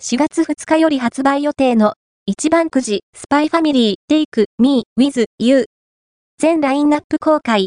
4月2日より発売予定の一番くじスパイファミリーテイクミーウィズユー。全ラインナップ公開。